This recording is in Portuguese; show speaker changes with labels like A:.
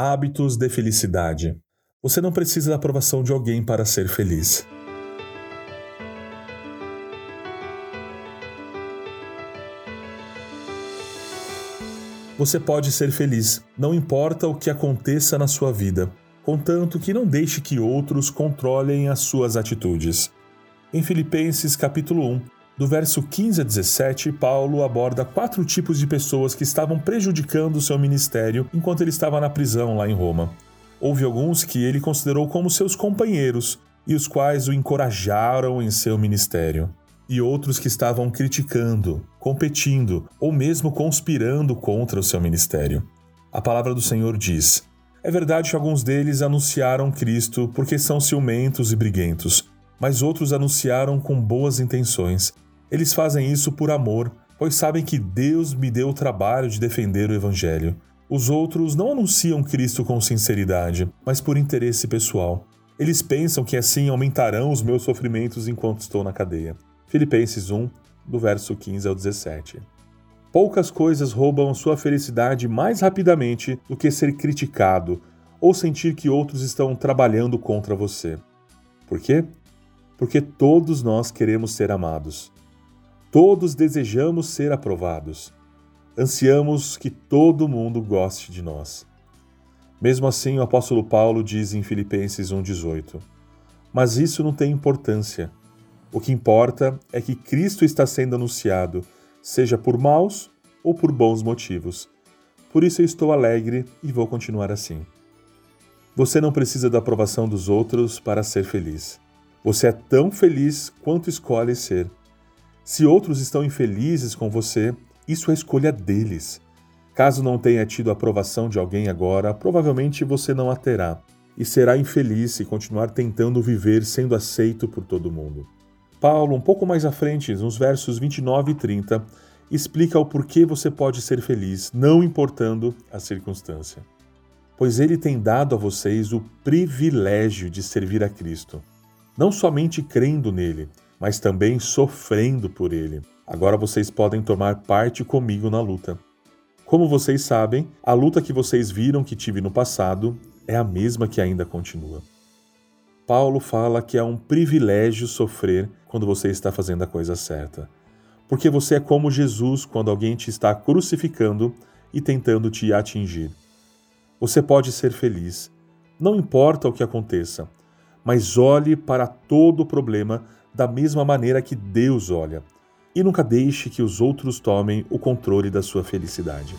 A: Hábitos de felicidade. Você não precisa da aprovação de alguém para ser feliz. Você pode ser feliz, não importa o que aconteça na sua vida, contanto que não deixe que outros controlem as suas atitudes. Em Filipenses capítulo 1, do verso 15 a 17, Paulo aborda quatro tipos de pessoas que estavam prejudicando o seu ministério enquanto ele estava na prisão lá em Roma. Houve alguns que ele considerou como seus companheiros e os quais o encorajaram em seu ministério, e outros que estavam criticando, competindo ou mesmo conspirando contra o seu ministério. A palavra do Senhor diz: É verdade que alguns deles anunciaram Cristo porque são ciumentos e briguentos, mas outros anunciaram com boas intenções eles fazem isso por amor, pois sabem que Deus me deu o trabalho de defender o Evangelho. Os outros não anunciam Cristo com sinceridade, mas por interesse pessoal. Eles pensam que assim aumentarão os meus sofrimentos enquanto estou na cadeia. Filipenses 1, do verso 15 ao 17. Poucas coisas roubam sua felicidade mais rapidamente do que ser criticado ou sentir que outros estão trabalhando contra você. Por quê? Porque todos nós queremos ser amados. Todos desejamos ser aprovados. Ansiamos que todo mundo goste de nós. Mesmo assim, o apóstolo Paulo diz em Filipenses 1,18: Mas isso não tem importância. O que importa é que Cristo está sendo anunciado, seja por maus ou por bons motivos. Por isso eu estou alegre e vou continuar assim. Você não precisa da aprovação dos outros para ser feliz. Você é tão feliz quanto escolhe ser. Se outros estão infelizes com você, isso é escolha deles. Caso não tenha tido a aprovação de alguém agora, provavelmente você não a terá e será infeliz se continuar tentando viver sendo aceito por todo mundo. Paulo, um pouco mais à frente, nos versos 29 e 30, explica o porquê você pode ser feliz, não importando a circunstância. Pois ele tem dado a vocês o privilégio de servir a Cristo, não somente crendo nele, mas também sofrendo por ele. Agora vocês podem tomar parte comigo na luta. Como vocês sabem, a luta que vocês viram que tive no passado é a mesma que ainda continua. Paulo fala que é um privilégio sofrer quando você está fazendo a coisa certa. Porque você é como Jesus quando alguém te está crucificando e tentando te atingir. Você pode ser feliz, não importa o que aconteça, mas olhe para todo o problema da mesma maneira que Deus olha, e nunca deixe que os outros tomem o controle da sua felicidade.